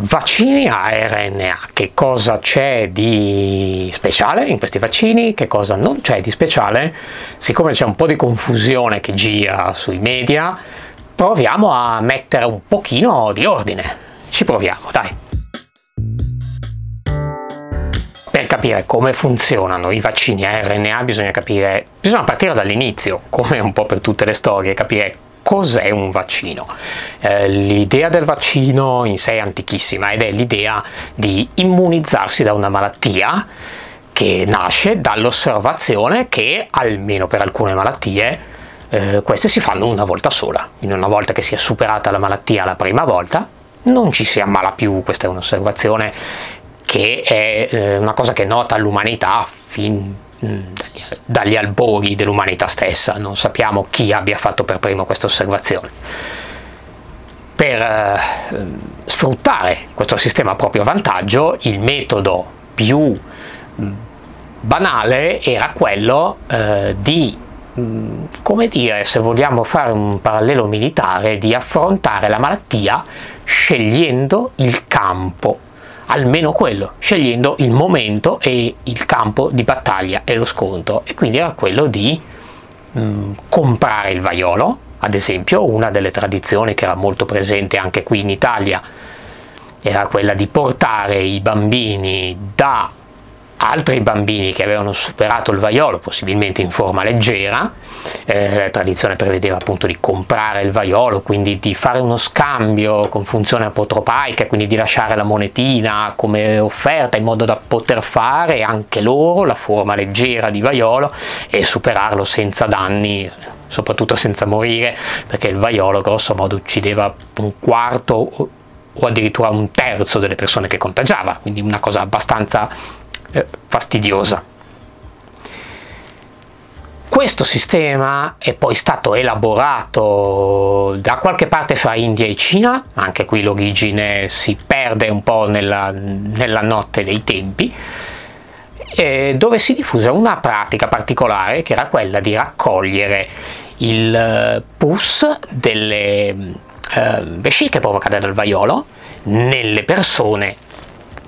Vaccini a RNA, che cosa c'è di speciale in questi vaccini, che cosa non c'è di speciale? Siccome c'è un po' di confusione che gira sui media, proviamo a mettere un pochino di ordine. Ci proviamo, dai. Per capire come funzionano i vaccini a RNA bisogna capire, bisogna partire dall'inizio, come un po' per tutte le storie, capire cos'è un vaccino. Eh, l'idea del vaccino in sé è antichissima ed è l'idea di immunizzarsi da una malattia che nasce dall'osservazione che, almeno per alcune malattie, eh, queste si fanno una volta sola. In una volta che si è superata la malattia la prima volta, non ci si ammala più. Questa è un'osservazione che è eh, una cosa che nota l'umanità fin dagli, albori dell'umanità stessa, non sappiamo chi abbia fatto per primo questa osservazione. Per eh, sfruttare questo sistema a proprio vantaggio, il metodo più mm, banale era quello eh, di, mm, come dire, se vogliamo fare un parallelo militare, di affrontare la malattia scegliendo il campo almeno quello, scegliendo il momento e il campo di battaglia e lo scontro. E quindi era quello di mh, mm, comprare il vaiolo, ad esempio, una delle tradizioni che era molto presente anche qui in Italia era quella di portare i bambini da altri bambini che avevano superato il vaiolo, possibilmente in forma leggera, eh, la tradizione prevedeva appunto di comprare il vaiolo, quindi di fare uno scambio con funzione apotropaica, quindi di lasciare la monetina come offerta in modo da poter fare anche loro la forma leggera di vaiolo e superarlo senza danni, soprattutto senza morire, perché il vaiolo grosso modo uccideva un quarto o addirittura un terzo delle persone che contagiava, quindi una cosa abbastanza eh, fastidiosa. Questo sistema è poi stato elaborato da qualche parte fra India e Cina, anche qui l'origine si perde un po' nella, nella notte dei tempi, eh, dove si diffuse una pratica particolare che era quella di raccogliere il eh, pus delle eh, vesciche provocate dal vaiolo nelle persone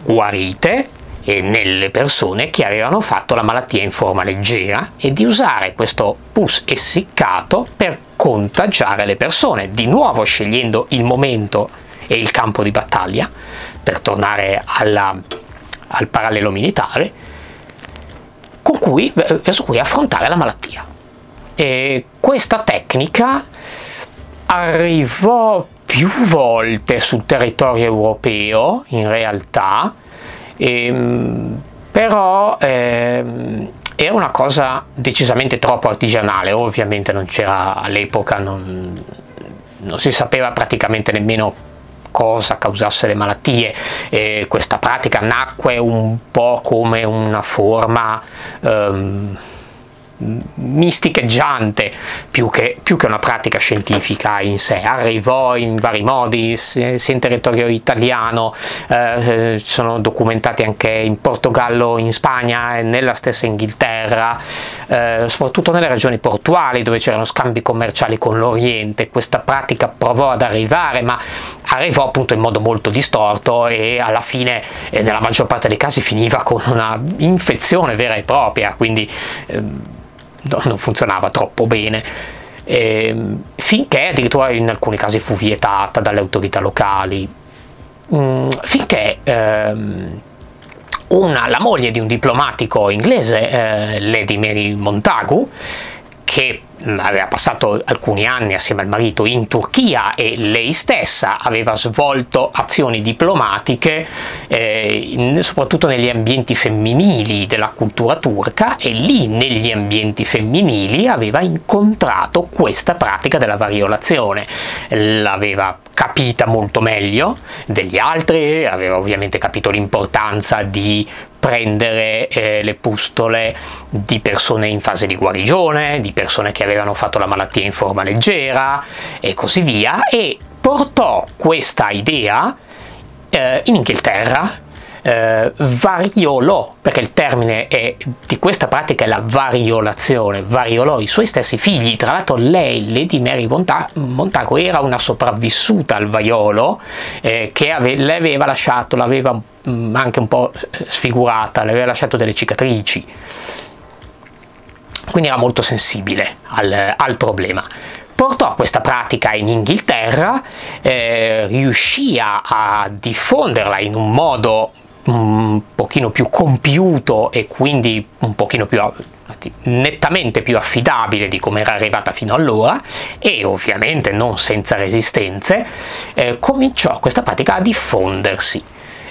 guarite nelle persone che avevano fatto la malattia in forma leggera e di usare questo pus essiccato per contagiare le persone, di nuovo scegliendo il momento e il campo di battaglia, per tornare alla, al parallelo militare, cui, verso cui affrontare la malattia. E questa tecnica arrivò più volte sul territorio europeo, in realtà, e, ehm, però ehm, era una cosa decisamente troppo artigianale, ovviamente non c'era all'epoca, non, non si sapeva praticamente nemmeno cosa causasse le malattie. E questa pratica nacque un po' come una forma um, misticheggiante più che, più che, una pratica scientifica in sé. Arrivò in vari modi, sia in territorio italiano, eh, sono documentati anche in Portogallo, in Spagna e nella stessa Inghilterra, eh, soprattutto nelle regioni portuali dove c'erano scambi commerciali con l'Oriente. Questa pratica provò ad arrivare, ma arrivò appunto in modo molto distorto e alla fine, eh, nella maggior parte dei casi, finiva con una infezione vera e propria. Quindi, ehm, non funzionava troppo bene. Eh, finché addirittura in alcuni casi fu vietata dalle autorità locali, mm, finché ehm, una, la moglie di un diplomatico inglese, eh, Lady Mary Montagu, che aveva passato alcuni anni assieme al marito in Turchia e lei stessa aveva svolto azioni diplomatiche eh, in, soprattutto negli ambienti femminili della cultura turca e lì negli ambienti femminili aveva incontrato questa pratica della variolazione. L'aveva capita molto meglio degli altri aveva ovviamente capito l'importanza di prendere eh, le pustole di persone in fase di guarigione, di persone che avevano fatto la malattia in forma leggera e così via e portò questa idea eh, in Inghilterra eh, variolò, perché il termine è, di questa pratica è la variolazione, variolò i suoi stessi figli. Tra l'altro lei, Lady Mary Montago, era una sopravvissuta al vaiolo eh, che ave- le aveva lasciato, l'aveva mm, anche un po' sfigurata, le aveva lasciato delle cicatrici. Quindi era molto sensibile al, al problema portò questa pratica in Inghilterra, eh, riuscì a, diffonderla in un modo un pochino più compiuto e quindi un pochino più nettamente più affidabile di come era arrivata fino allora e ovviamente non senza resistenze eh, cominciò questa pratica a diffondersi.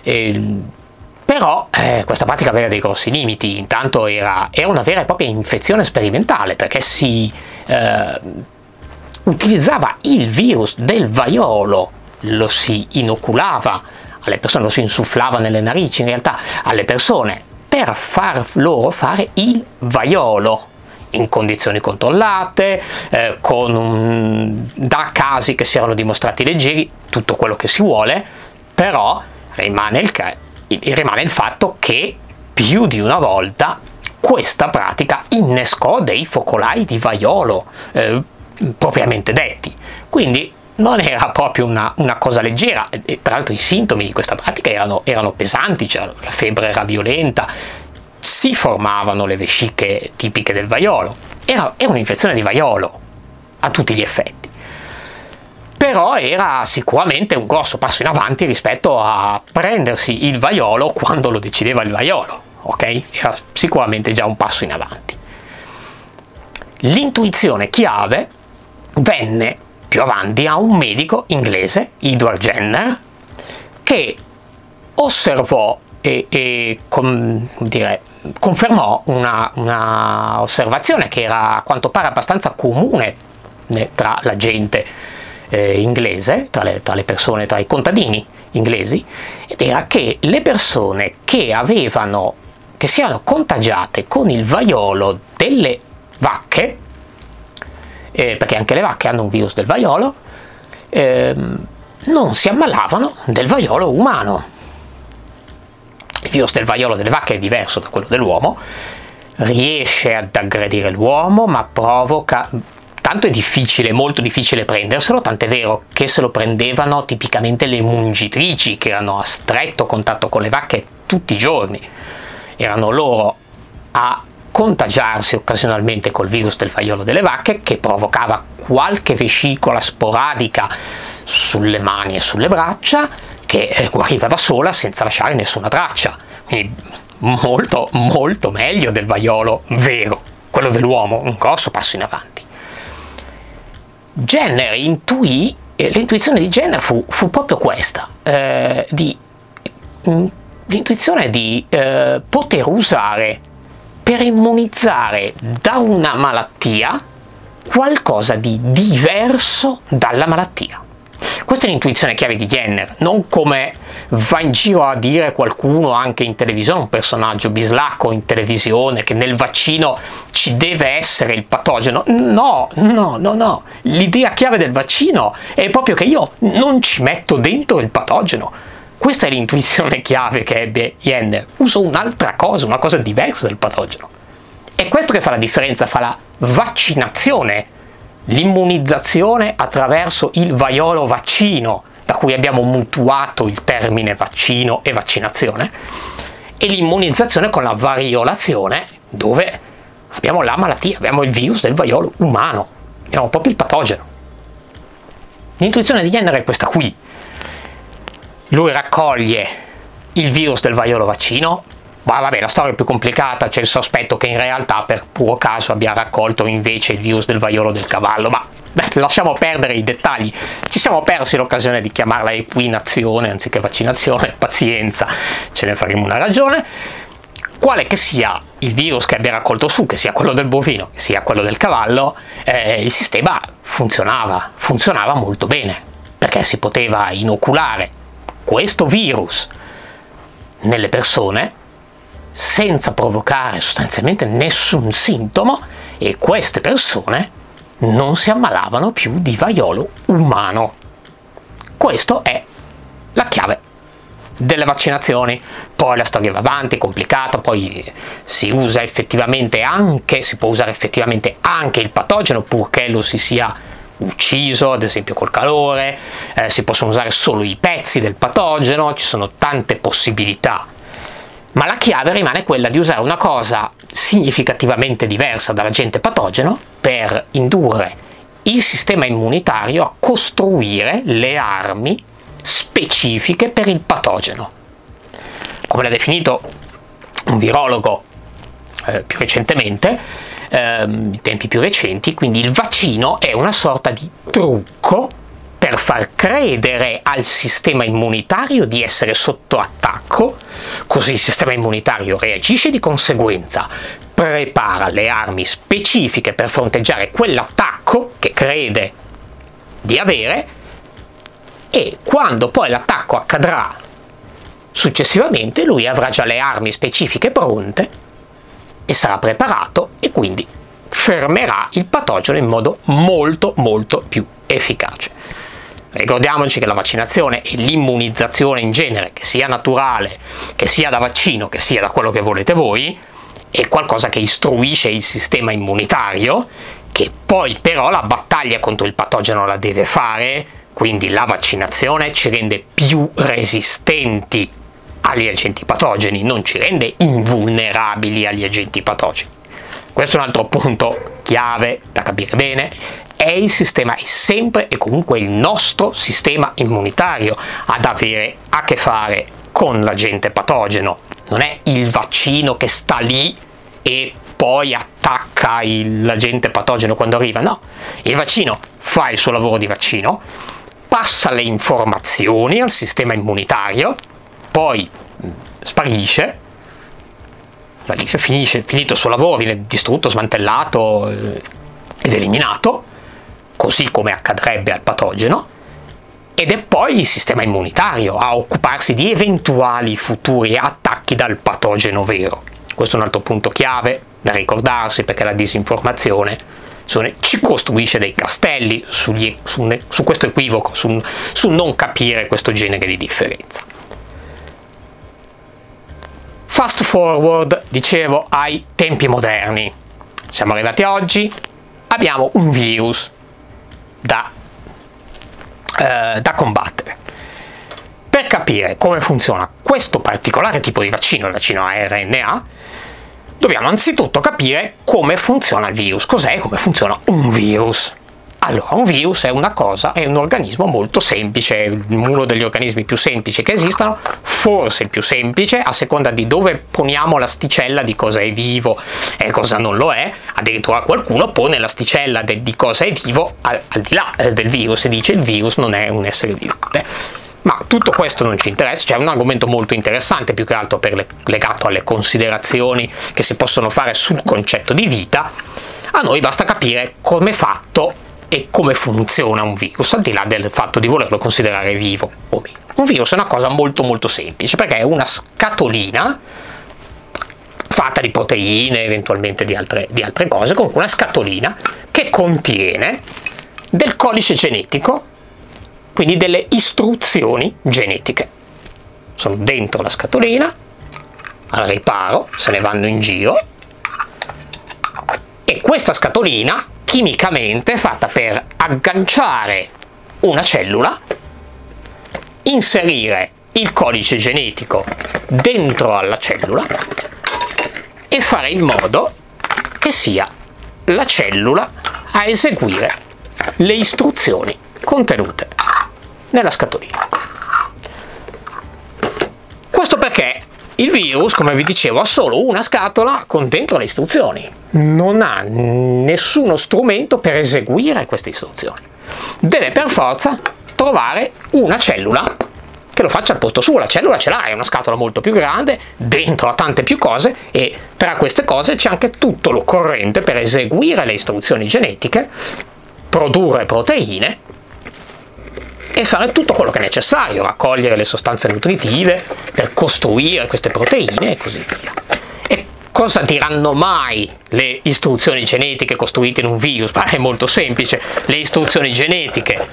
Eh, però eh, questa pratica aveva dei grossi limiti. Intanto era, era, una vera e propria infezione sperimentale perché si eh, utilizzava il virus del vaiolo lo si inoculava alle persone, lo si insufflava nelle narici in realtà alle persone per far loro fare il vaiolo in condizioni controllate, eh, con un, da casi che si erano dimostrati leggeri, tutto quello che si vuole, però rimane il, rimane il fatto che più di una volta questa pratica innescò dei focolai di vaiolo eh, propriamente detti. Quindi non era proprio una, una cosa leggera, e, tra l'altro i sintomi di questa pratica erano, erano pesanti, cioè la febbre era violenta, si formavano le vesciche tipiche del vaiolo, era, era un'infezione di vaiolo a tutti gli effetti però era sicuramente un grosso passo in avanti rispetto a prendersi il vaiolo quando lo decideva il vaiolo, ok? Era sicuramente già un passo in avanti. L'intuizione chiave venne più avanti a un medico inglese, Edward Jenner, che osservò e, e com, dire, confermò una, una, osservazione che era a quanto pare abbastanza comune tra la gente eh, inglese, tra le, tra le persone, tra i contadini inglesi, ed era che le persone che avevano, che si erano contagiate con il vaiolo delle vacche, eh, perché anche le vacche hanno un virus del vaiolo, eh, non si ammalavano del vaiolo umano. Il virus del vaiolo delle vacche è diverso da quello dell'uomo, riesce ad aggredire l'uomo, ma provoca tanto è difficile, molto difficile prenderselo, tant'è vero che se lo prendevano tipicamente le mungitrici che erano a stretto contatto con le vacche tutti i giorni. Erano loro a contagiarsi occasionalmente col virus del vaiolo delle vacche che provocava qualche vescicola sporadica sulle mani e sulle braccia che eh, guariva da sola senza lasciare nessuna traccia. Quindi molto molto meglio del vaiolo vero, quello dell'uomo, un grosso passo in avanti. Jenner intuì, eh, l'intuizione di Jenner fu, fu proprio questa, eh, di, mm, l'intuizione di eh, poter usare per immunizzare da una malattia qualcosa di diverso dalla malattia. Questa è l'intuizione chiave di Jenner, non come va in giro a dire qualcuno anche in televisione, un personaggio bislacco in televisione, che nel vaccino ci deve essere il patogeno. No, no, no, no. L'idea chiave del vaccino è proprio che io non ci metto dentro il patogeno questa è l'intuizione chiave che ebbe Jenner. Uso un'altra cosa, una cosa diversa del patogeno. È questo che fa la differenza, fa la vaccinazione, l'immunizzazione attraverso il vaiolo vaccino, da cui abbiamo mutuato il termine vaccino e vaccinazione, e l'immunizzazione con la variolazione, dove abbiamo la malattia, abbiamo il virus del vaiolo umano, abbiamo proprio il patogeno. L'intuizione di Jenner è questa qui lui raccoglie il virus del vaiolo vaccino, ma vabbè la storia è più complicata, c'è il sospetto che in realtà per puro caso abbia raccolto invece il virus del vaiolo del cavallo, ma lasciamo perdere i dettagli, ci siamo persi l'occasione di chiamarla equinazione anziché vaccinazione, pazienza, ce ne faremo una ragione. Quale che sia il virus che abbia raccolto su, che sia quello del bovino, che sia quello del cavallo, eh, il sistema funzionava, funzionava molto bene, perché si poteva inoculare questo virus nelle persone senza provocare sostanzialmente nessun sintomo e queste persone non si ammalavano più di vaiolo umano. Questa è la chiave delle vaccinazioni, poi la storia va avanti, è complicata, poi si usa effettivamente anche, si può usare effettivamente anche il patogeno purché lo si sia ucciso, ad esempio col calore, eh, si possono usare solo i pezzi del patogeno, ci sono tante possibilità. Ma la chiave rimane quella di usare una cosa significativamente diversa dall'agente patogeno per indurre il sistema immunitario a costruire le armi specifiche per il patogeno. Come l'ha definito un virologo eh, più recentemente, ehm, tempi più recenti, quindi il vaccino è una sorta di trucco per far credere al sistema immunitario di essere sotto attacco, così il sistema immunitario reagisce di conseguenza, prepara le armi specifiche per fronteggiare quell'attacco che crede di avere e quando poi l'attacco accadrà successivamente lui avrà già le armi specifiche pronte e sarà preparato e quindi fermerà il patogeno in modo molto molto più efficace. Ricordiamoci che la vaccinazione e l'immunizzazione in genere, che sia naturale, che sia da vaccino, che sia da quello che volete voi, è qualcosa che istruisce il sistema immunitario, che poi però la battaglia contro il patogeno la deve fare, quindi la vaccinazione ci rende più resistenti agli agenti patogeni, non ci rende invulnerabili agli agenti patogeni. Questo è un altro punto chiave da capire bene è il sistema, è sempre e comunque il nostro sistema immunitario ad avere a che fare con l'agente patogeno. Non è il vaccino che sta lì e poi attacca il, l'agente patogeno quando arriva, no. Il vaccino fa il suo lavoro di vaccino, passa le informazioni al sistema immunitario, poi sparisce, sparisce finisce, finito il suo lavoro, viene distrutto, smantellato eh, ed eliminato così come accadrebbe al patogeno, ed è poi il sistema immunitario a occuparsi di eventuali futuri attacchi dal patogeno vero. Questo è un altro punto chiave da ricordarsi perché la disinformazione ci costruisce dei castelli sugli, su, su, questo equivoco, su, su non capire questo genere di differenza. Fast forward, dicevo, ai tempi moderni. Siamo arrivati oggi, abbiamo un virus da, eh, da combattere. Per capire come funziona questo particolare tipo di vaccino, il vaccino a RNA, dobbiamo anzitutto capire come funziona il virus, cos'è e come funziona un virus. Allora, un virus è una cosa, è un organismo molto semplice, uno degli organismi più semplici che esistono, forse il più semplice, a seconda di dove poniamo l'asticella di cosa è vivo e cosa non lo è. Addirittura qualcuno pone l'asticella de- di cosa è vivo al, al di là eh, del virus e dice il virus non è un essere vivente. Ma tutto questo non ci interessa, c'è un argomento molto interessante, più che altro le, legato alle considerazioni che si possono fare sul concetto di vita. A noi basta capire come è fatto e come funziona un virus, al di là del fatto di volerlo considerare vivo o meno. Un virus è una cosa molto molto semplice perché è una scatolina fatta di proteine, eventualmente di altre, di altre cose, comunque una scatolina che contiene del codice genetico, quindi delle istruzioni genetiche. Sono dentro la scatolina, al riparo, se ne vanno in giro, e questa scatolina chimicamente fatta per agganciare una cellula, inserire il codice genetico dentro alla cellula e fare in modo che sia la cellula a eseguire le istruzioni contenute nella scatolina. Questo perché il virus, come vi dicevo, ha solo una scatola con dentro le istruzioni. Non ha nessuno strumento per eseguire queste istruzioni. Deve per forza trovare una cellula che lo faccia al posto suo. La cellula ce l'ha, è una scatola molto più grande, dentro ha tante più cose e tra queste cose c'è anche tutto l'occorrente per eseguire le istruzioni genetiche, produrre proteine e fare tutto quello che è necessario, raccogliere le sostanze nutritive per costruire queste proteine e così via. E cosa diranno mai le istruzioni genetiche costruite in un virus? Beh, è molto semplice, le istruzioni genetiche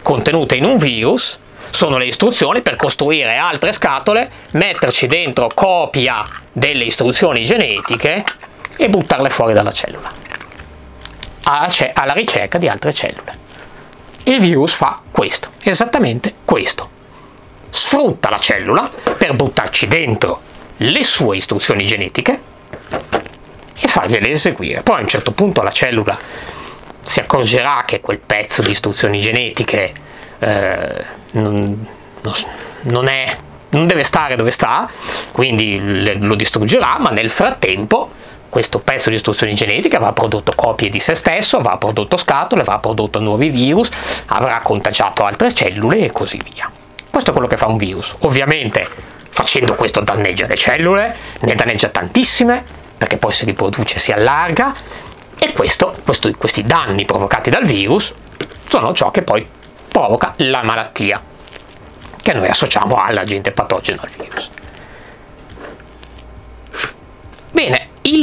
contenute in un virus sono le istruzioni per costruire altre scatole, metterci dentro copia delle istruzioni genetiche e buttarle fuori dalla cellula, alla ricerca di altre cellule. Il virus fa questo, esattamente questo. Sfrutta la cellula per buttarci dentro le sue istruzioni genetiche e fargliele eseguire. Poi a un certo punto la cellula si accorgerà che quel pezzo di istruzioni genetiche eh, non, non, è, non, deve stare dove sta, quindi lo distruggerà, ma nel frattempo questo pezzo di istruzioni genetiche avrà prodotto copie di se stesso, avrà prodotto scatole, avrà prodotto nuovi virus, avrà contagiato altre cellule e così via. Questo è quello che fa un virus. Ovviamente facendo questo danneggia le cellule, ne danneggia tantissime, perché poi si riproduce, si allarga, e questo, questo, questi danni provocati dal virus sono ciò che poi provoca la malattia, che noi associamo all'agente patogeno al virus. Il,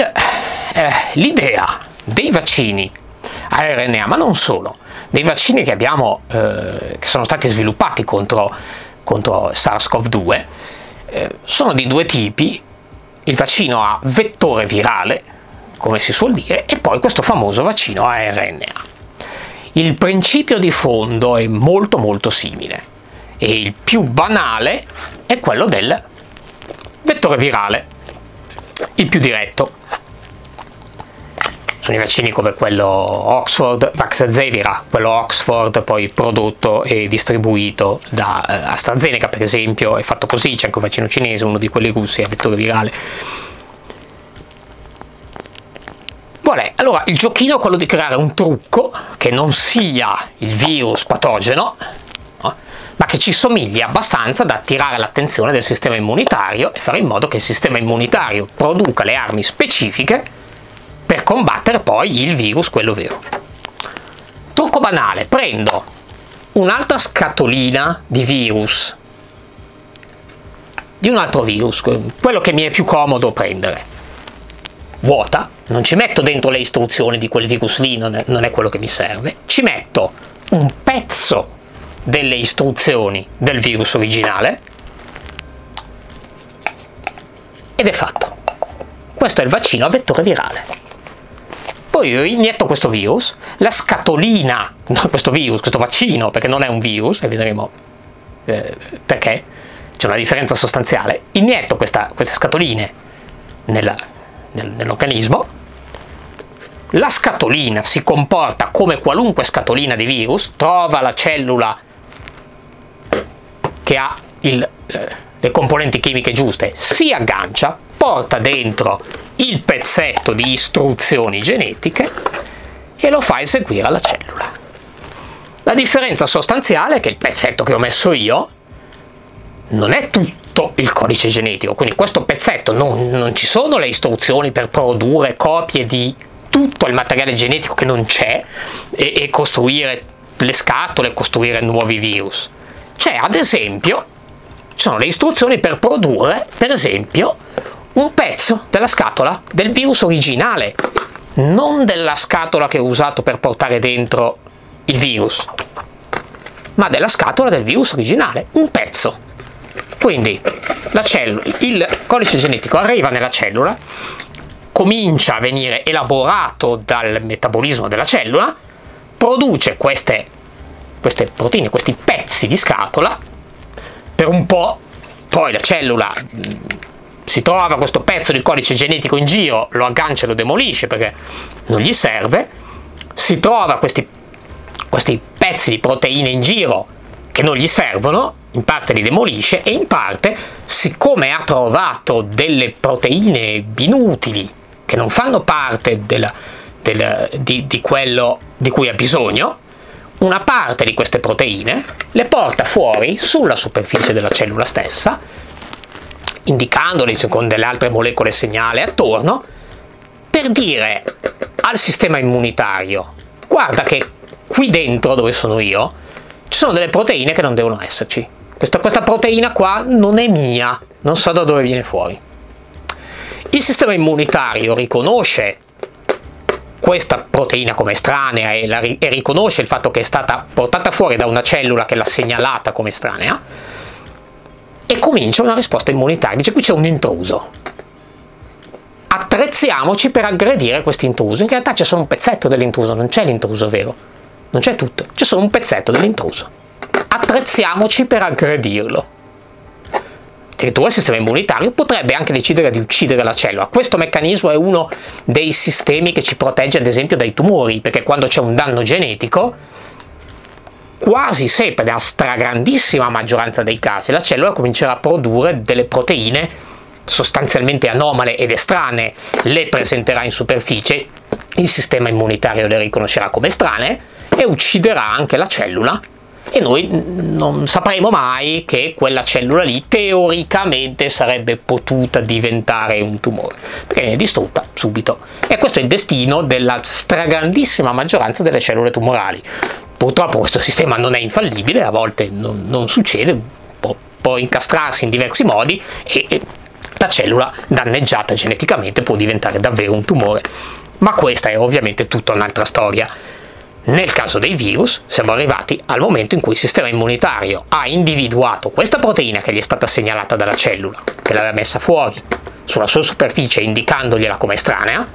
eh, l'idea dei vaccini a RNA, ma non solo, dei vaccini che, abbiamo, eh, che sono stati sviluppati contro, contro SARS-CoV-2, eh, sono di due tipi, il vaccino a vettore virale, come si suol dire, e poi questo famoso vaccino a RNA. Il principio di fondo è molto molto simile e il più banale è quello del vettore virale il più diretto. Sono i vaccini come quello Oxford, Vaxzevria, quello Oxford poi prodotto e distribuito da eh, AstraZeneca per esempio, è fatto così, c'è anche un vaccino cinese, uno di quelli russi a vettore virale. Voilà, allora il giochino è quello di creare un trucco che non sia il virus patogeno, ma che ci somiglia abbastanza da attirare l'attenzione del sistema immunitario e fare in modo che il sistema immunitario produca le armi specifiche per combattere poi il virus, quello vero. Trucco banale, prendo un'altra scatolina di virus, di un altro virus, quello che mi è più comodo prendere, vuota, non ci metto dentro le istruzioni di quel virus lì, non è, non è quello che mi serve, ci metto un pezzo delle istruzioni del virus originale ed è fatto. Questo è il vaccino a vettore virale. Poi io inietto questo virus, la scatolina, no, questo virus, questo vaccino, perché non è un virus, e vedremo eh, perché, c'è una differenza sostanziale, inietto questa, queste scatoline nella, nel, nell'organismo, la scatolina si comporta come qualunque scatolina di virus, trova la cellula che ha il, eh, le componenti chimiche giuste, si aggancia, porta dentro il pezzetto di istruzioni genetiche e lo fa eseguire alla cellula. La differenza sostanziale è che il pezzetto che ho messo io non è tutto il codice genetico, quindi questo pezzetto non, non ci sono le istruzioni per produrre copie di tutto il materiale genetico che non c'è e, e costruire le scatole, costruire nuovi virus c'è ad esempio, ci sono le istruzioni per produrre, per esempio, un pezzo della scatola del virus originale, non della scatola che ho usato per portare dentro il virus, ma della scatola del virus originale, un pezzo. Quindi cellula, il codice genetico arriva nella cellula, comincia a venire elaborato dal metabolismo della cellula, produce queste queste proteine, questi pezzi di scatola, per un po', poi la cellula mm, si trova questo pezzo di codice genetico in giro, lo aggancia e lo demolisce perché non gli serve, si trova questi, questi pezzi di proteine in giro che non gli servono, in parte li demolisce e in parte, siccome ha trovato delle proteine inutili che non fanno parte del, del, di, di quello di cui ha bisogno, una parte di queste proteine, le porta fuori sulla superficie della cellula stessa, indicandoli con delle altre molecole segnale attorno, per dire al sistema immunitario, guarda che qui dentro dove sono io ci sono delle proteine che non devono esserci. Questa, questa proteina qua non è mia, non so da dove viene fuori. Il sistema immunitario riconosce questa proteina come estranea e, la, e riconosce il fatto che è stata portata fuori da una cellula che l'ha segnalata come estranea e comincia una risposta immunitaria. Dice qui c'è un intruso. Attrezziamoci per aggredire questo intruso. In realtà c'è solo un pezzetto dell'intruso, non c'è l'intruso vero. Non c'è tutto, c'è solo un pezzetto dell'intruso. Attrezziamoci per aggredirlo addirittura il sistema immunitario potrebbe anche decidere di uccidere la cellula. Questo meccanismo è uno dei sistemi che ci protegge ad esempio dai tumori, perché quando c'è un danno genetico, quasi sempre, nella stragrandissima maggioranza dei casi, la cellula comincerà a produrre delle proteine sostanzialmente anomale ed estranee, le presenterà in superficie, il sistema immunitario le riconoscerà come estranee e ucciderà anche la cellula e noi non sapremo mai che quella cellula lì teoricamente sarebbe potuta diventare un tumore, perché viene distrutta subito. E questo è il destino della stragrandissima maggioranza delle cellule tumorali. Purtroppo questo sistema non è infallibile, a volte non, non succede, può, può, incastrarsi in diversi modi e, e la cellula danneggiata geneticamente può diventare davvero un tumore. Ma questa è ovviamente tutta un'altra storia. Nel caso dei virus siamo arrivati al momento in cui il sistema immunitario ha individuato questa proteina che gli è stata segnalata dalla cellula, che l'aveva messa fuori sulla sua superficie indicandogliela come estranea,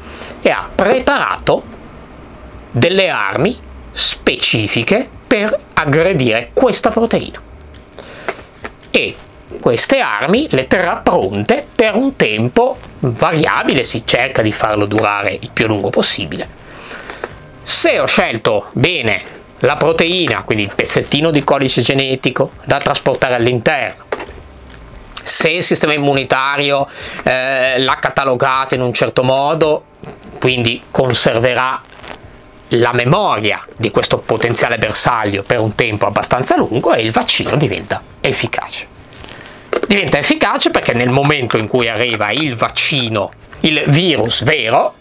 e ha preparato delle armi specifiche per aggredire questa proteina. E queste armi le terrà pronte per un tempo variabile, si cerca di farlo durare il più lungo possibile se ho scelto bene la proteina, quindi il pezzettino di codice genetico da trasportare all'interno, se il sistema immunitario eh, l'ha catalogato in un certo modo, quindi conserverà la memoria di questo potenziale bersaglio per un tempo abbastanza lungo e il vaccino diventa efficace. Diventa efficace perché nel momento in cui arriva il vaccino, il virus vero,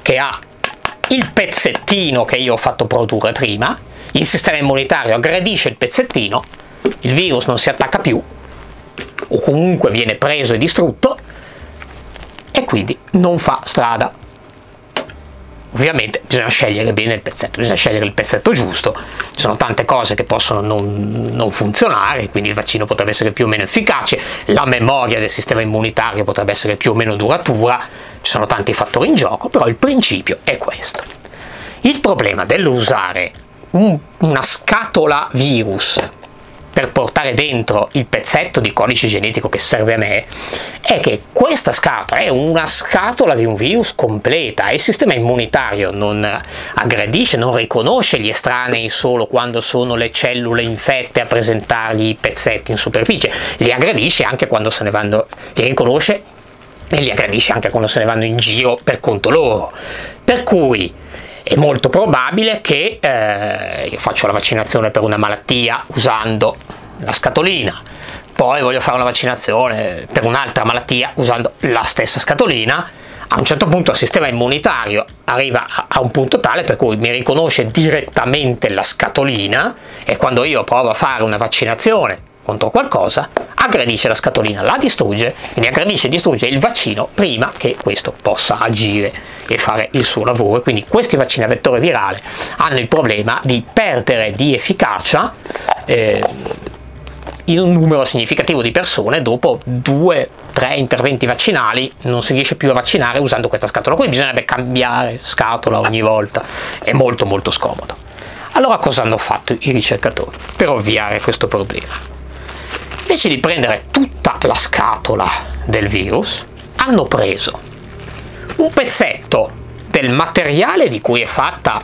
che ha il pezzettino che io ho fatto produrre prima, il sistema immunitario aggredisce il pezzettino, il virus non si attacca più, o comunque viene preso e distrutto, e quindi non fa strada. Ovviamente bisogna scegliere bene il pezzetto, bisogna scegliere il pezzetto giusto, ci sono tante cose che possono non, non funzionare, quindi il vaccino potrebbe essere più o meno efficace, la memoria del sistema immunitario potrebbe essere più o meno duratura, ci sono tanti fattori in gioco, però il principio è questo. Il problema dell'usare un, una scatola virus per portare dentro il pezzetto di codice genetico che serve a me è che questa scatola è una scatola di un virus completa e il sistema immunitario non aggredisce, non riconosce gli estranei solo quando sono le cellule infette a presentargli i pezzetti in superficie, li aggredisce anche quando se ne vanno, li riconosce e li aggredisce anche quando se ne vanno in giro per conto loro. Per cui è molto probabile che eh, io faccio la vaccinazione per una malattia usando la scatolina, poi voglio fare una vaccinazione per un'altra malattia usando la stessa scatolina, a un certo punto il sistema immunitario arriva a un punto tale per cui mi riconosce direttamente la scatolina e quando io provo a fare una vaccinazione contro qualcosa, aggredisce la scatolina, la distrugge, quindi aggredisce e distrugge il vaccino prima che questo possa agire e fare il suo lavoro. Quindi questi vaccini a vettore virale hanno il problema di perdere di efficacia eh, in un numero significativo di persone dopo due, tre interventi vaccinali non si riesce più a vaccinare usando questa scatola. Qui bisognerebbe cambiare scatola ogni volta, è molto molto scomodo. Allora cosa hanno fatto i ricercatori per ovviare questo problema? Invece di prendere tutta la scatola del virus, hanno preso un pezzetto del materiale di cui è fatta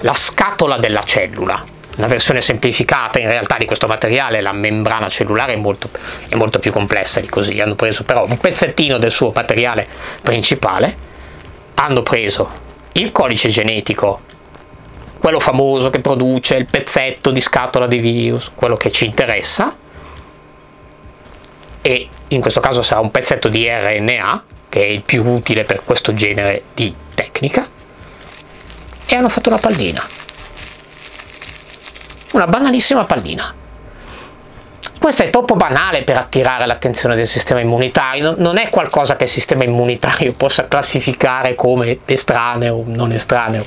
la scatola della cellula, una versione semplificata in realtà di questo materiale, la membrana cellulare è molto, è molto più complessa di così, hanno preso però un pezzettino del suo materiale principale, hanno preso il codice genetico, quello famoso che produce il pezzetto di scatola di virus, quello che ci interessa, e in questo caso sarà un pezzetto di RNA che è il più utile per questo genere di tecnica e hanno fatto una pallina una banalissima pallina questo è troppo banale per attirare l'attenzione del sistema immunitario, non è qualcosa che il sistema immunitario possa classificare come estraneo o non estraneo.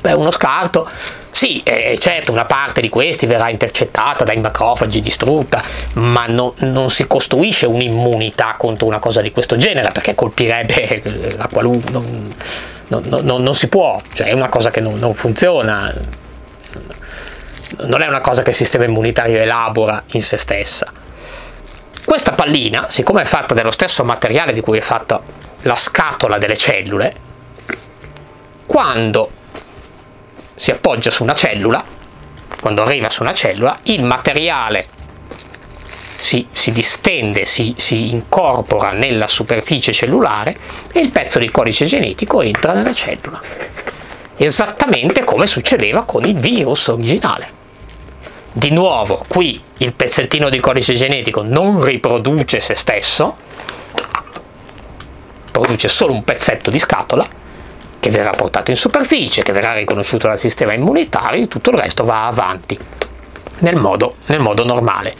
È uno scarto. Sì, eh, certo, una parte di questi verrà intercettata dai macrofagi, distrutta, ma no, non si costruisce un'immunità contro una cosa di questo genere, perché colpirebbe la qualunque... Non, non, non, non, si può, cioè è una cosa che non funziona non è una cosa che il sistema immunitario elabora in se stessa. Questa pallina, siccome è fatta dello stesso materiale di cui è fatta la scatola delle cellule, quando si appoggia su una cellula, quando arriva su una cellula, il materiale si, si distende, si, si, incorpora nella superficie cellulare e il pezzo di codice genetico entra nella cellula. Esattamente come succedeva con il virus originale. Di nuovo, qui il pezzettino di codice genetico non riproduce se stesso, produce solo un pezzetto di scatola che verrà portato in superficie, che verrà riconosciuto dal sistema immunitario, tutto il resto va avanti nel modo, nel modo normale.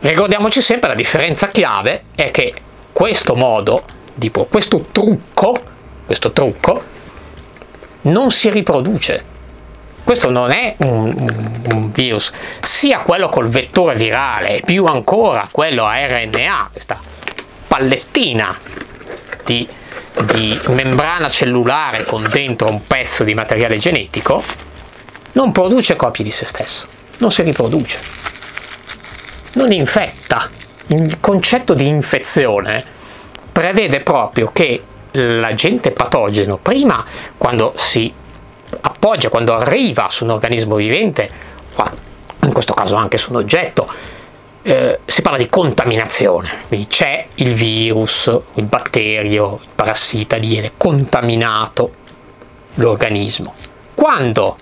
Ricordiamoci sempre la differenza chiave è che questo modo, tipo questo trucco, questo trucco non si riproduce questo non è un, un, virus, sia quello col vettore virale, più ancora quello a RNA, questa pallettina di, di membrana cellulare con dentro un pezzo di materiale genetico, non produce copie di se stesso, non si riproduce, non infetta. Il concetto di infezione prevede proprio che l'agente patogeno, prima quando si appoggia, quando arriva su un organismo vivente, in questo caso anche su un oggetto, eh, si parla di contaminazione, quindi c'è il virus, il batterio, il parassita, viene contaminato l'organismo. Quando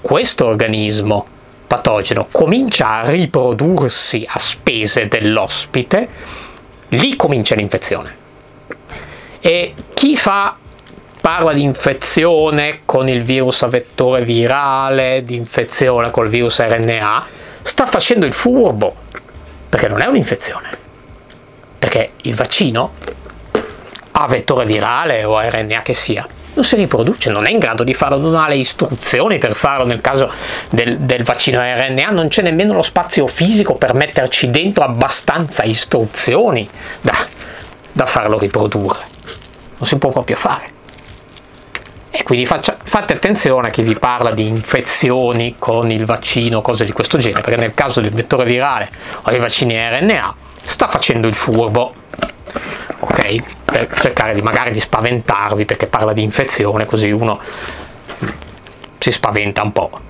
questo organismo patogeno comincia a riprodursi a spese dell'ospite, lì comincia l'infezione. E chi fa parla di infezione con il virus a vettore virale, di infezione col virus RNA, sta facendo il furbo, perché non è un'infezione, perché il vaccino a vettore virale o a RNA che sia, non si riproduce, non è in grado di farlo, non ha le istruzioni per farlo nel caso del, del vaccino RNA, non c'è nemmeno lo spazio fisico per metterci dentro abbastanza istruzioni da, da farlo riprodurre. Non si può proprio fare. E quindi faccia, fate attenzione a chi vi parla di infezioni con il vaccino, cose di questo genere, perché nel caso del vettore virale o dei vaccini RNA sta facendo il furbo, ok? Per cercare di magari di spaventarvi perché parla di infezione, così uno si spaventa un po'.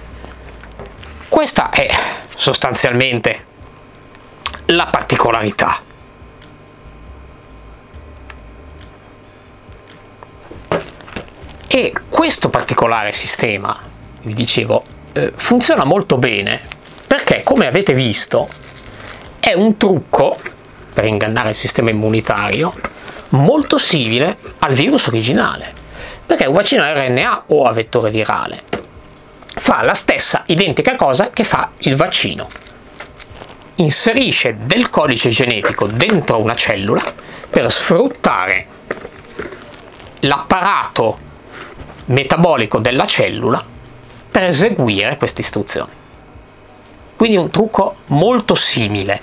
Questa è sostanzialmente la particolarità E questo particolare sistema, vi dicevo, eh, funziona molto bene perché, come avete visto, è un trucco per ingannare il sistema immunitario molto simile al virus originale. Perché un vaccino RNA o a vettore virale fa la stessa identica cosa che fa il vaccino. Inserisce del codice genetico dentro una cellula per sfruttare l'apparato metabolico della cellula per eseguire queste istruzioni. Quindi un trucco molto simile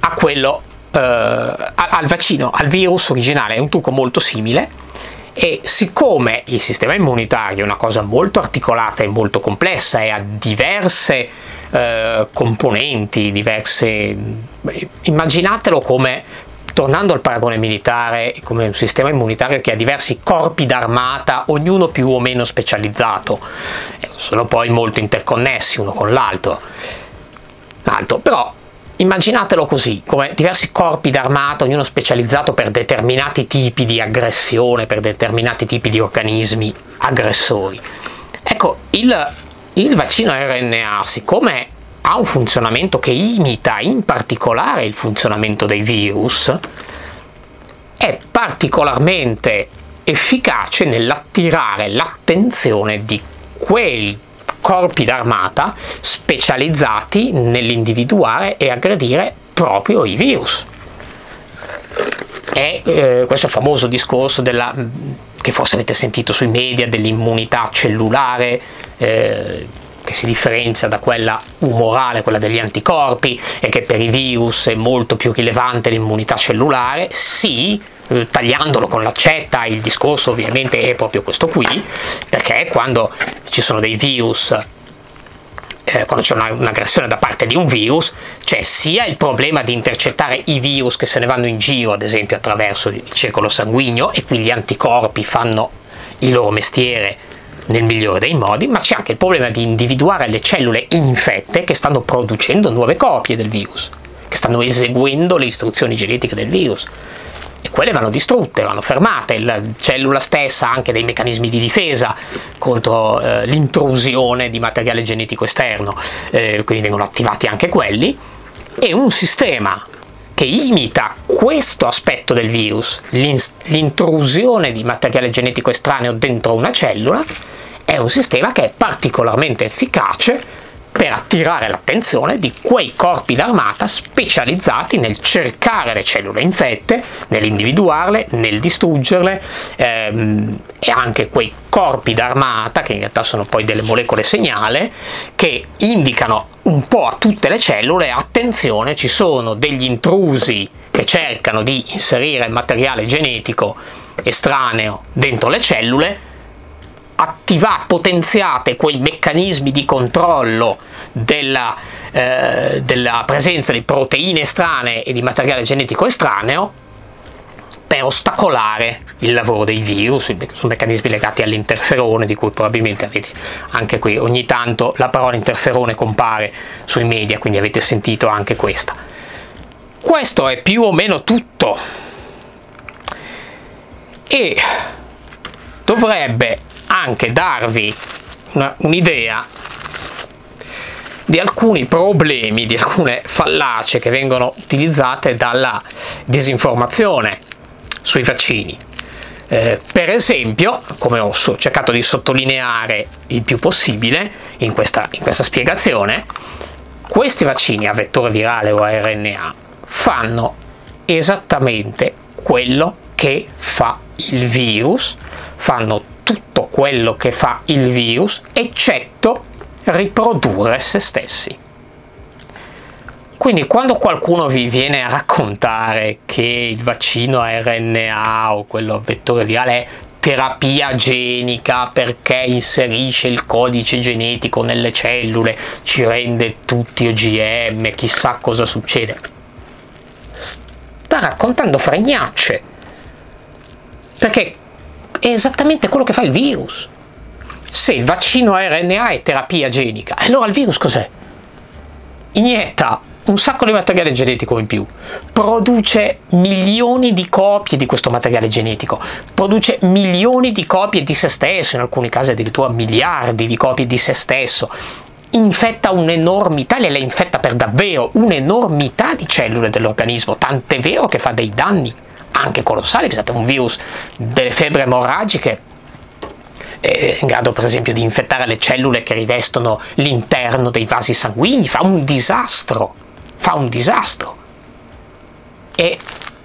a quello eh, al vaccino, al virus originale, è un trucco molto simile e siccome il sistema immunitario è una cosa molto articolata e molto complessa e ha diverse eh, componenti, diverse immaginatelo come tornando al paragone militare, come un sistema immunitario che ha diversi corpi d'armata, ognuno più o meno specializzato, eh, sono poi molto interconnessi uno con l'altro. l'altro. Però immaginatelo così, come diversi corpi d'armata, ognuno specializzato per determinati tipi di aggressione, per determinati tipi di organismi aggressori. Ecco, il, il vaccino RNA, siccome ha un funzionamento che imita in particolare il funzionamento dei virus, è particolarmente efficace nell'attirare l'attenzione di quei corpi d'armata specializzati nell'individuare e aggredire proprio i virus. E eh, questo famoso discorso della, che forse avete sentito sui media dell'immunità cellulare. Eh, che si differenzia da quella umorale, quella degli anticorpi, e che per i virus è molto più rilevante l'immunità cellulare, sì, eh, tagliandolo con l'accetta, il discorso ovviamente è proprio questo qui, perché quando ci sono dei virus eh, quando c'è una, un'aggressione da parte di un virus, c'è sia il problema di intercettare i virus che se ne vanno in giro, ad esempio attraverso il circolo sanguigno, e quindi gli anticorpi fanno il loro mestiere nel migliore dei modi, ma c'è anche il problema di individuare le cellule infette che stanno producendo nuove copie del virus, che stanno eseguendo le istruzioni genetiche del virus. E quelle vanno distrutte, vanno fermate. La cellula stessa ha anche dei meccanismi di difesa contro eh, l'intrusione di materiale genetico esterno, eh, quindi vengono attivati anche quelli. E un sistema che imita questo aspetto del virus, l'intrusione di materiale genetico estraneo dentro una cellula, è un sistema che è particolarmente efficace per attirare l'attenzione di quei corpi d'armata specializzati nel cercare le cellule infette, nell'individuarle, nel distruggerle ehm, e anche quei corpi d'armata, che in realtà sono poi delle molecole segnale, che indicano un po' a tutte le cellule, attenzione, ci sono degli intrusi che cercano di inserire materiale genetico estraneo dentro le cellule, attivate, potenziate quei meccanismi di controllo della, eh, della presenza di proteine estranee e di materiale genetico estraneo per ostacolare il lavoro dei virus, sono meccanismi legati all'interferone di cui probabilmente avete anche qui ogni tanto la parola interferone compare sui media, quindi avete sentito anche questa. Questo è più o meno tutto e dovrebbe anche darvi una, un'idea di alcuni problemi, di alcune fallacie che vengono utilizzate dalla disinformazione sui vaccini. Eh, per esempio, come ho cercato di sottolineare il più possibile in questa, in questa spiegazione, questi vaccini a vettore virale o a RNA fanno esattamente quello che fa il virus, fanno tutto quello che fa il virus, eccetto riprodurre se stessi. Quindi quando qualcuno vi viene a raccontare che il vaccino a RNA o quello a vettore virale è terapia genica perché inserisce il codice genetico nelle cellule, ci rende tutti OGM, chissà cosa succede. Sta raccontando fregnacce. Perché è esattamente quello che fa il virus. Se il vaccino a RNA è terapia genica, allora il virus cos'è? Inietta un sacco di materiale genetico in più, produce milioni di copie di questo materiale genetico, produce milioni di copie di se stesso, in alcuni casi addirittura miliardi di copie di se stesso, infetta un'enormità, le infetta per davvero un'enormità di cellule dell'organismo, tant'è vero che fa dei danni anche colossali, pensate un virus delle febbri emorragiche è in grado per esempio di infettare le cellule che rivestono l'interno dei vasi sanguigni, fa un disastro, fa un disastro. E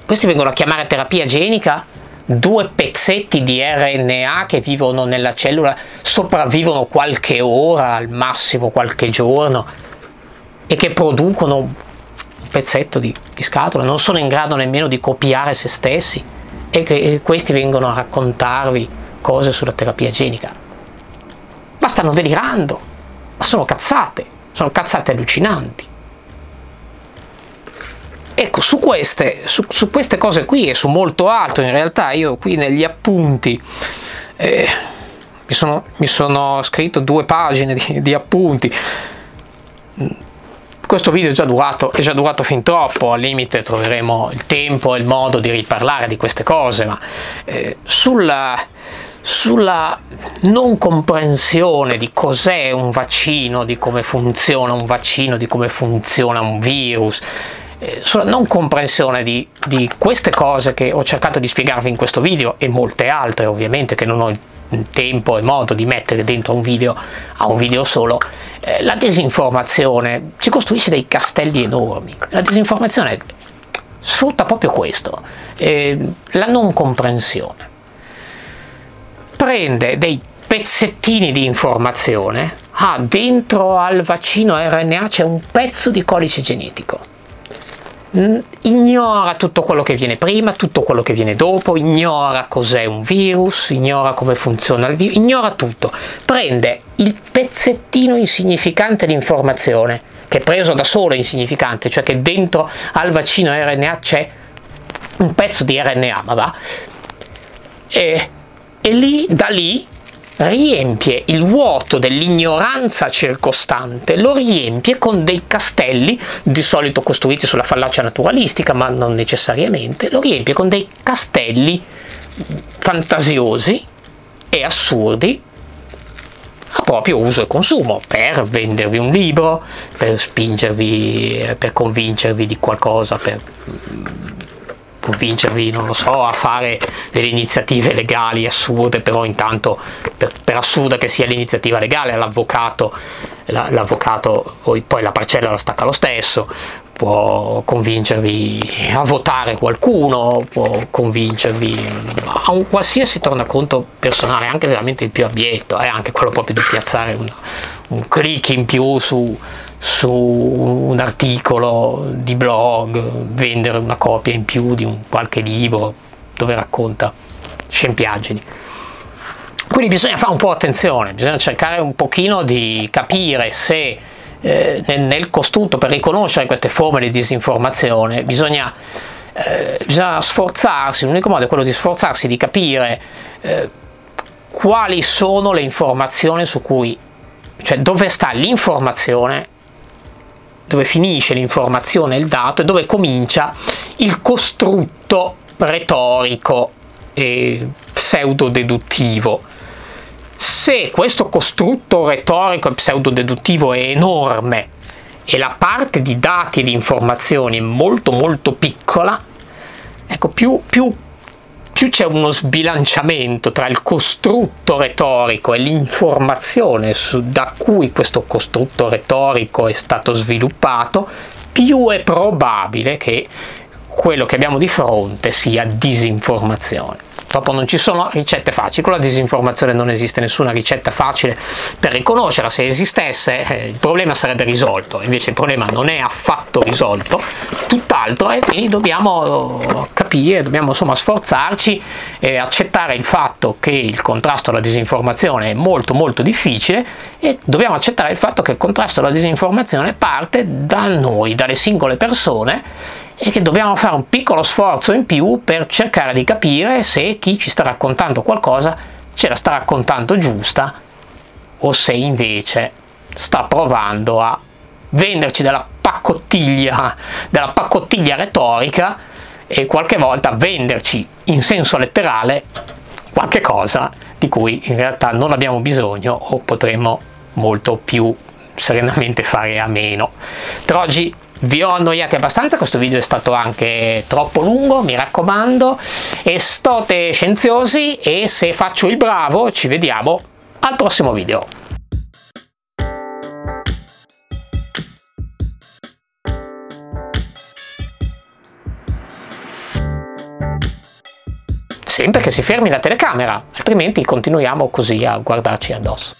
questi vengono a chiamare terapia genica due pezzetti di RNA che vivono nella cellula, sopravvivono qualche ora, al massimo qualche giorno, e che producono pezzetto di, di, scatola, non sono in grado nemmeno di copiare se stessi e che questi vengono a raccontarvi cose sulla terapia genica. Ma stanno delirando, ma sono cazzate, sono cazzate allucinanti. Ecco, su queste, su, su queste cose qui e su molto altro, in realtà io qui negli appunti eh, mi, sono, mi, sono, scritto due pagine di, di appunti questo video è già, durato, è già durato fin troppo, al limite troveremo il tempo e il modo di riparlare di queste cose, ma eh, sulla, sulla non comprensione di cos'è un vaccino, di come funziona un vaccino, di come funziona un virus, eh, sulla non comprensione di, di, queste cose che ho cercato di spiegarvi in questo video e molte altre ovviamente che non ho tempo e modo di mettere dentro un video a un video solo, eh, la disinformazione ci costruisce dei castelli enormi. La disinformazione sfrutta proprio questo, eh, la non comprensione. Prende dei pezzettini di informazione, ah, dentro al vaccino RNA c'è un pezzo di codice genetico ignora tutto quello che viene prima, tutto quello che viene dopo, ignora cos'è un virus, ignora come funziona il virus, ignora tutto. Prende il pezzettino insignificante di informazione, che è preso da solo insignificante, cioè che dentro al vaccino RNA c'è un pezzo di RNA, ma va, e, e lì, da lì riempie il vuoto dell'ignoranza circostante, lo riempie con dei castelli, di solito costruiti sulla fallacia naturalistica, ma non necessariamente, lo riempie con dei castelli fantasiosi e assurdi a proprio uso e consumo, per vendervi un libro, per spingervi, per convincervi di qualcosa, per convincervi, non lo so, a fare delle iniziative legali assurde, però intanto per, per assurda che sia l'iniziativa legale, l'avvocato, l'avvocato poi, poi la parcella la stacca lo stesso, può convincervi a votare qualcuno, può convincervi a un qualsiasi tornaconto personale, anche veramente il più abietto, eh, anche quello proprio di piazzare una, un click in più su, su un articolo di blog, vendere una copia in più di un qualche libro dove racconta scempiaggini. Quindi bisogna fare un po' attenzione, bisogna cercare un pochino di capire se eh, nel, nel, costrutto per riconoscere queste forme di disinformazione bisogna, eh, bisogna sforzarsi, l'unico modo è quello di sforzarsi di capire eh, quali sono le informazioni su cui cioè dove sta l'informazione, dove finisce l'informazione il dato e dove comincia il costrutto retorico e pseudo-deduttivo. Se questo costrutto retorico e pseudo-deduttivo è enorme e la parte di dati e di informazioni è molto molto piccola, ecco, più, più più c'è uno sbilanciamento tra il costrutto retorico e l'informazione su, da cui questo costrutto retorico è stato sviluppato, più è probabile che quello che abbiamo di fronte sia disinformazione. Dopo non ci sono ricette facili, con la disinformazione non esiste nessuna ricetta facile per riconoscerla, se esistesse eh, il problema sarebbe risolto, invece il problema non è affatto risolto, tutt'altro e quindi dobbiamo capire, dobbiamo insomma sforzarci e accettare il fatto che il contrasto alla disinformazione è molto molto difficile e dobbiamo accettare il fatto che il contrasto alla disinformazione parte da noi, dalle singole persone e che dobbiamo fare un piccolo sforzo in più per cercare di capire se chi ci sta raccontando qualcosa ce la sta raccontando giusta o se invece sta provando a venderci della paccottiglia, della paccottiglia retorica e qualche volta venderci in senso letterale qualche cosa di cui in realtà non abbiamo bisogno o potremmo molto più serenamente fare a meno. Per oggi vi ho annoiati abbastanza, questo video è stato anche troppo lungo, mi raccomando, e state scienziosi e se faccio il bravo ci vediamo al prossimo video. Sempre che si fermi la telecamera, altrimenti continuiamo così a guardarci addosso.